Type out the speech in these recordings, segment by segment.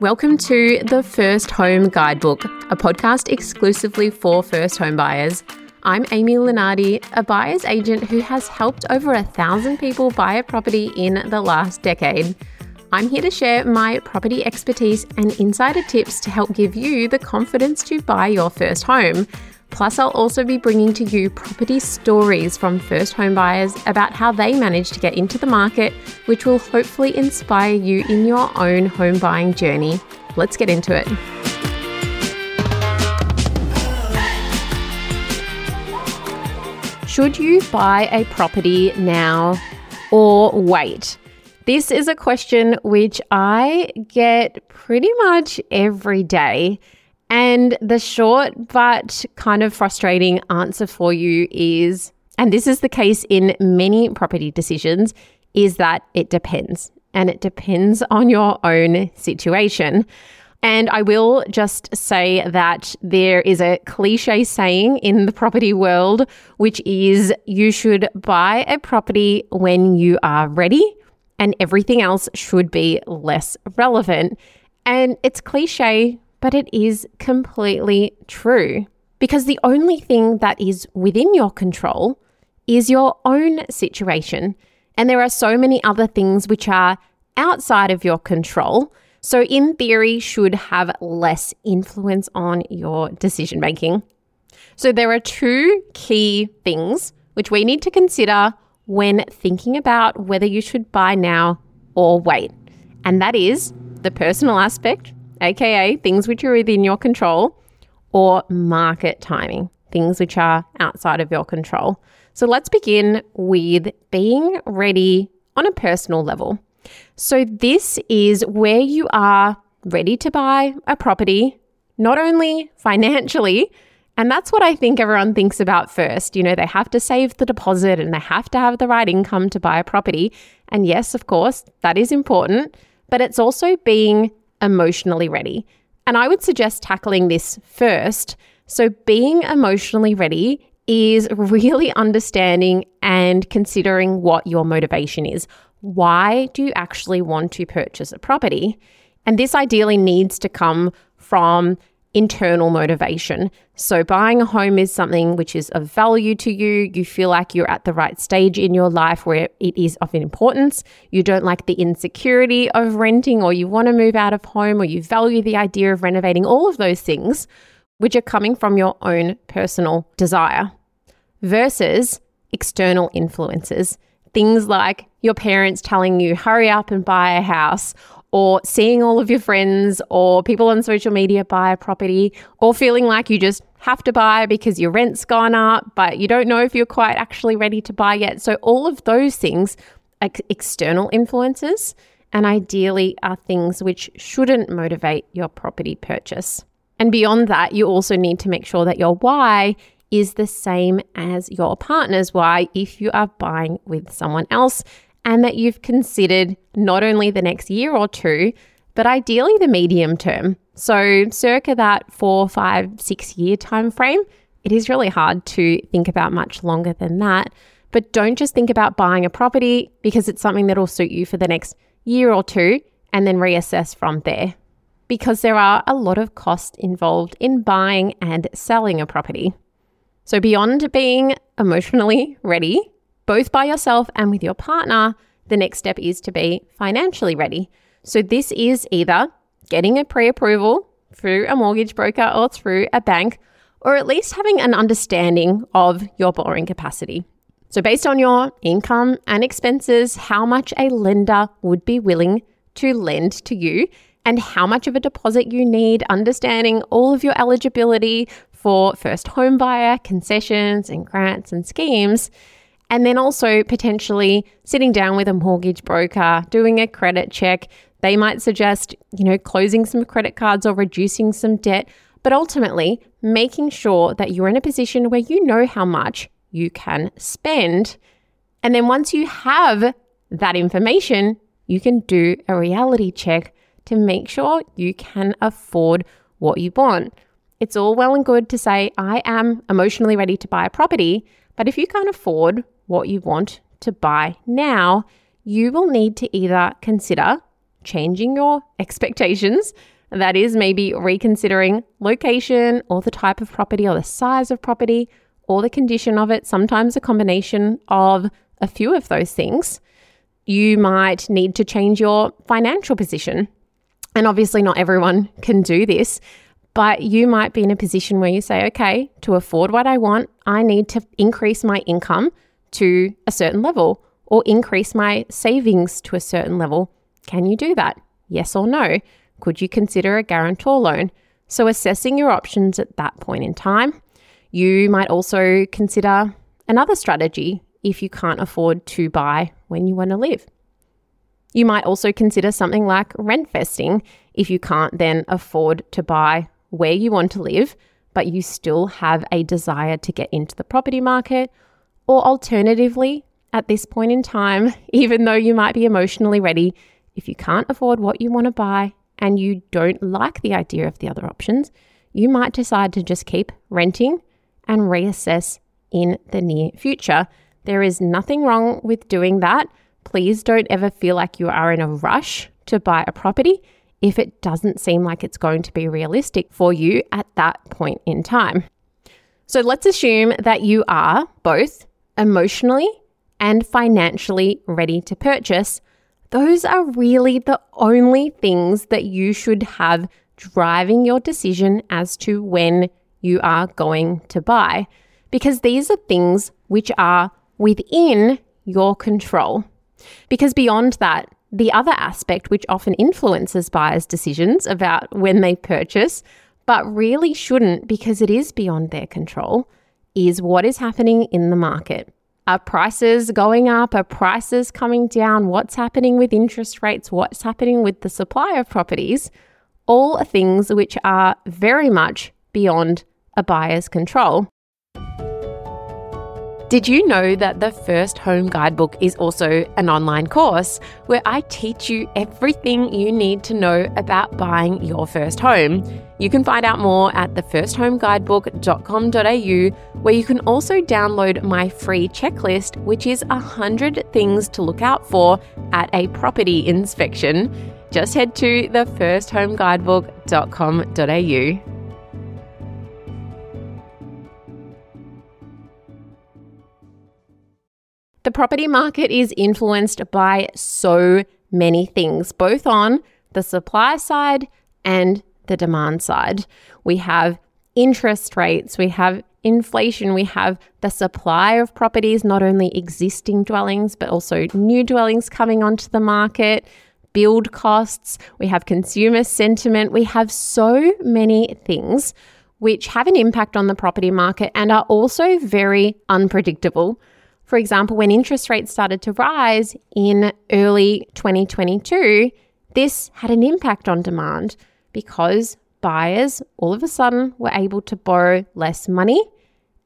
Welcome to the First Home Guidebook, a podcast exclusively for first home buyers. I'm Amy Lunardi, a buyer's agent who has helped over a thousand people buy a property in the last decade. I'm here to share my property expertise and insider tips to help give you the confidence to buy your first home. Plus, I'll also be bringing to you property stories from first home buyers about how they managed to get into the market, which will hopefully inspire you in your own home buying journey. Let's get into it. Should you buy a property now or wait? This is a question which I get pretty much every day. And the short but kind of frustrating answer for you is, and this is the case in many property decisions, is that it depends. And it depends on your own situation. And I will just say that there is a cliche saying in the property world, which is you should buy a property when you are ready and everything else should be less relevant. And it's cliche, but it is completely true. Because the only thing that is within your control is your own situation. And there are so many other things which are outside of your control. So, in theory, should have less influence on your decision making. So, there are two key things which we need to consider when thinking about whether you should buy now or wait. And that is the personal aspect, aka things which are within your control, or market timing, things which are outside of your control. So let's begin with being ready on a personal level. So, this is where you are ready to buy a property, not only financially, and that's what I think everyone thinks about first. You know, they have to save the deposit and they have to have the right income to buy a property. And yes, of course, that is important, but it's also being emotionally ready. And I would suggest tackling this first. So, being emotionally ready is really understanding and considering what your motivation is. Why do you actually want to purchase a property? And this ideally needs to come from internal motivation. So, buying a home is something which is of value to you. You feel like you're at the right stage in your life where it is of importance. You don't like the insecurity of renting, or you want to move out of home, or you value the idea of renovating, all of those things which are coming from your own personal desire versus external influences. Things like your parents telling you, hurry up and buy a house, or seeing all of your friends or people on social media buy a property, or feeling like you just have to buy because your rent's gone up, but you don't know if you're quite actually ready to buy yet. So, all of those things, like external influences, and ideally are things which shouldn't motivate your property purchase. And beyond that, you also need to make sure that your why is the same as your partner's why if you are buying with someone else and that you've considered not only the next year or two, but ideally the medium term. So, circa that four, five, six year time frame, it is really hard to think about much longer than that. But don't just think about buying a property because it's something that will suit you for the next year or two and then reassess from there. Because there are a lot of costs involved in buying and selling a property. So, beyond being emotionally ready, both by yourself and with your partner, the next step is to be financially ready. So, this is either getting a pre approval through a mortgage broker or through a bank, or at least having an understanding of your borrowing capacity. So, based on your income and expenses, how much a lender would be willing to lend to you and how much of a deposit you need, understanding all of your eligibility for first home buyer, concessions and grants and schemes. And then also potentially sitting down with a mortgage broker, doing a credit check. They might suggest, you know, closing some credit cards or reducing some debt, but ultimately making sure that you're in a position where you know how much you can spend. And then once you have that information, you can do a reality check to make sure you can afford what you want. It's all well and good to say, I am emotionally ready to buy a property, but if you can't afford what you want to buy now, you will need to either consider changing your expectations. That is maybe reconsidering location or the type of property or the size of property or the condition of it, sometimes a combination of a few of those things. You might need to change your financial position. And obviously, not everyone can do this, but you might be in a position where you say, okay, to afford what I want, I need to increase my income to a certain level or increase my savings to a certain level. Can you do that? Yes or no? Could you consider a guarantor loan? So, assessing your options at that point in time. You might also consider another strategy if you can't afford to buy when you want to live. You might also consider something like rentvesting if you can't then afford to buy where you want to live, but you still have a desire to get into the property market. Or alternatively, at this point in time, even though you might be emotionally ready, if you can't afford what you want to buy and you don't like the idea of the other options, you might decide to just keep renting and reassess in the near future. There is nothing wrong with doing that. Please don't ever feel like you are in a rush to buy a property if it doesn't seem like it's going to be realistic for you at that point in time. So let's assume that you are both emotionally and financially ready to purchase. Those are really the only things that you should have driving your decision as to when you are going to buy, because these are things which are within your control. Because beyond that, the other aspect, which often influences buyers' decisions about when they purchase, but really shouldn't because it is beyond their control, is what is happening in the market. Are prices going up? Are prices coming down? What's happening with interest rates? What's happening with the supply of properties? All things which are very much beyond a buyer's control. Did you know that the First Home Guidebook is also an online course where I teach you everything you need to know about buying your first home? You can find out more at thefirsthomeguidebook.com.au, where you can also download my free checklist, which is 100 things to look out for at a property inspection. Just head to thefirsthomeguidebook.com.au. The property market is influenced by so many things, both on the supply side and the demand side. We have interest rates, we have inflation, we have the supply of properties, not only existing dwellings, but also new dwellings coming onto the market, build costs, we have consumer sentiment, we have so many things which have an impact on the property market and are also very unpredictable. For example, when interest rates started to rise in early 2022, this had an impact on demand because buyers all of a sudden were able to borrow less money.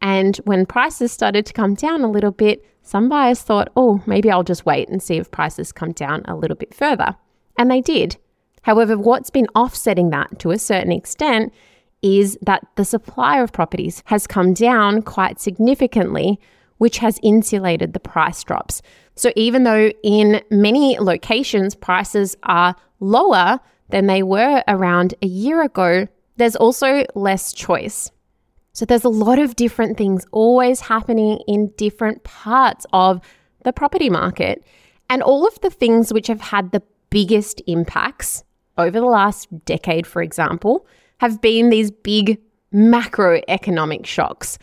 And when prices started to come down a little bit, some buyers thought, oh, maybe I'll just wait and see if prices come down a little bit further. And they did. However, what's been offsetting that to a certain extent is that the supply of properties has come down quite significantly, which has insulated the price drops. So even though in many locations prices are lower than they were around a year ago, there's also less choice. So there's a lot of different things always happening in different parts of the property market. And all of the things which have had the biggest impacts over the last decade, for example, have been these big macroeconomic shocks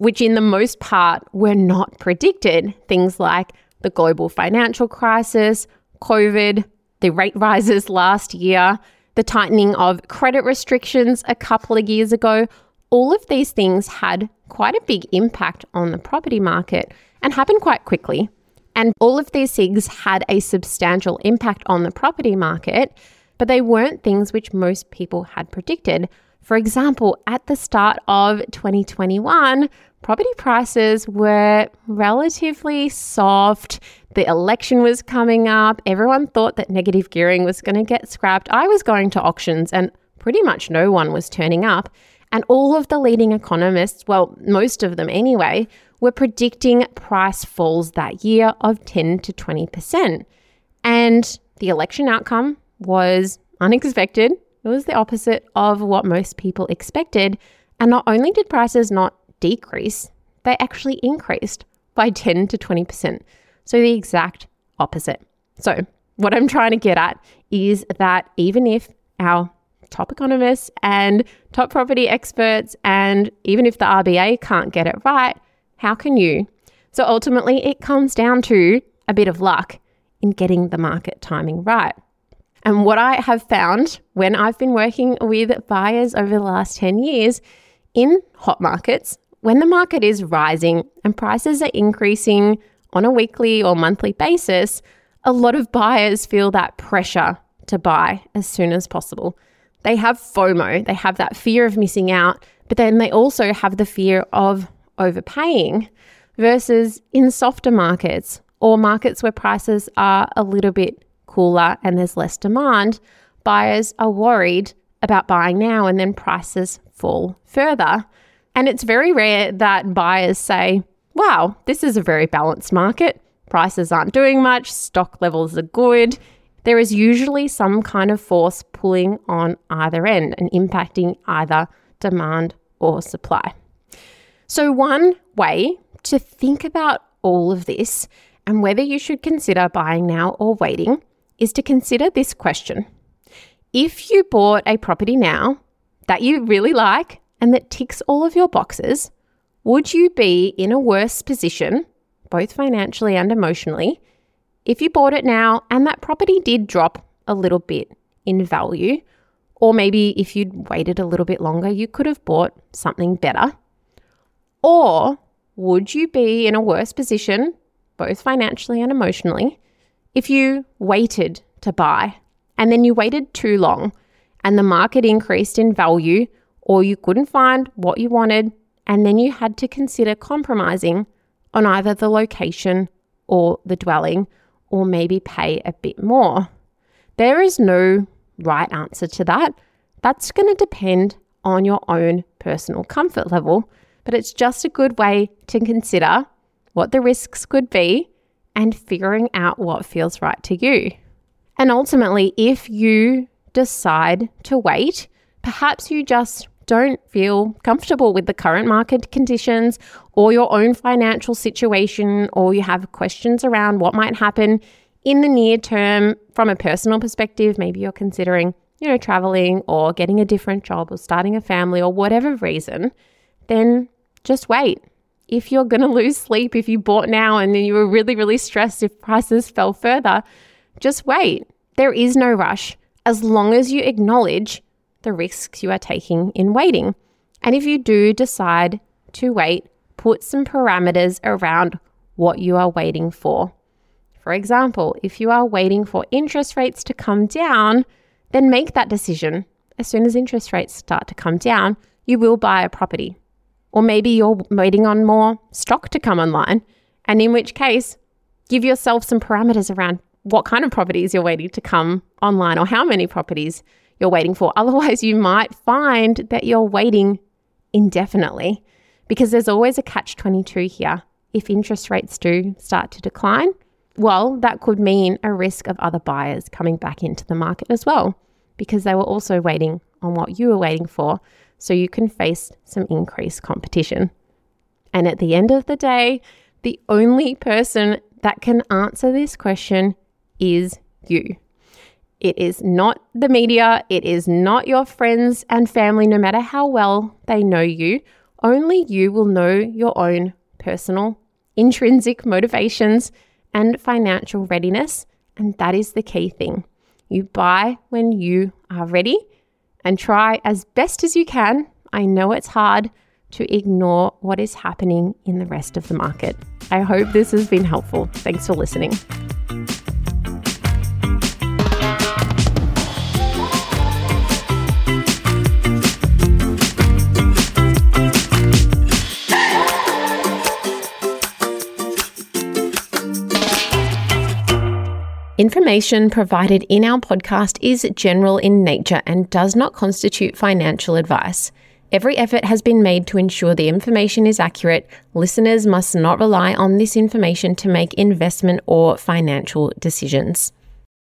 which in the most part were not predicted. Things like the global financial crisis, COVID, the rate rises last year, the tightening of credit restrictions a couple of years ago. All of these things had quite a big impact on the property market and happened quite quickly. And all of these things had a substantial impact on the property market, but they weren't things which most people had predicted. For example, at the start of 2021, property prices were relatively soft. The election was coming up. Everyone thought that negative gearing was going to get scrapped. I was going to auctions and pretty much no one was turning up. And all of the leading economists, well, most of them anyway, were predicting price falls that year of 10 to 20%. And the election outcome was unexpected. It was the opposite of what most people expected. And not only did prices not decrease, they actually increased by 10 to 20%. So the exact opposite. So, what I'm trying to get at is that even if our top economists and top property experts, and even if the RBA can't get it right, how can you? So ultimately, it comes down to a bit of luck in getting the market timing right. And what I have found when I've been working with buyers over the last 10 years in hot markets, when the market is rising and prices are increasing on a weekly or monthly basis, a lot of buyers feel that pressure to buy as soon as possible. They have FOMO, they have that fear of missing out, but then they also have the fear of overpaying versus in softer markets or markets where prices are a little bit cooler and there's less demand, buyers are worried about buying now and then prices fall further. And it's very rare that buyers say, wow, this is a very balanced market. Prices aren't doing much, stock levels are good. There is usually some kind of force pulling on either end and impacting either demand or supply. So, one way to think about all of this and whether you should consider buying now or waiting is to consider this question. If you bought a property now that you really like and that ticks all of your boxes, would you be in a worse position, both financially and emotionally, if you bought it now and that property did drop a little bit in value? Or maybe if you'd waited a little bit longer, you could have bought something better. Or would you be in a worse position, both financially and emotionally, if you waited to buy and then you waited too long and the market increased in value or you couldn't find what you wanted and then you had to consider compromising on either the location or the dwelling or maybe pay a bit more? There is no right answer to that. That's going to depend on your own personal comfort level, but it's just a good way to consider what the risks could be and figuring out what feels right to you. And ultimately, if you decide to wait, perhaps you just don't feel comfortable with the current market conditions or your own financial situation, or you have questions around what might happen in the near term from a personal perspective, maybe you're considering, you know, traveling or getting a different job or starting a family or whatever reason, then just wait. If you're going to lose sleep, if you bought now and then you were really, really stressed if prices fell further, just wait. There is no rush as long as you acknowledge the risks you are taking in waiting. And if you do decide to wait, put some parameters around what you are waiting for. For example, if you are waiting for interest rates to come down, then make that decision. As soon as interest rates start to come down, you will buy a property. Or maybe you're waiting on more stock to come online, and in which case, give yourself some parameters around what kind of properties you're waiting to come online or how many properties you're waiting for. Otherwise, you might find that you're waiting indefinitely because there's always a catch 22 here. If interest rates do start to decline, well, that could mean a risk of other buyers coming back into the market as well because they were also waiting on what you were waiting for. So you can face some increased competition. And at the end of the day, the only person that can answer this question is you. It is not the media, it is not your friends and family, no matter how well they know you. Only you will know your own personal, intrinsic motivations and financial readiness. And that is the key thing. You buy when you are ready and try as best as you can. I know it's hard to ignore what is happening in the rest of the market. I hope this has been helpful. Thanks for listening. Information provided in our podcast is general in nature and does not constitute financial advice. Every effort has been made to ensure the information is accurate. Listeners must not rely on this information to make investment or financial decisions.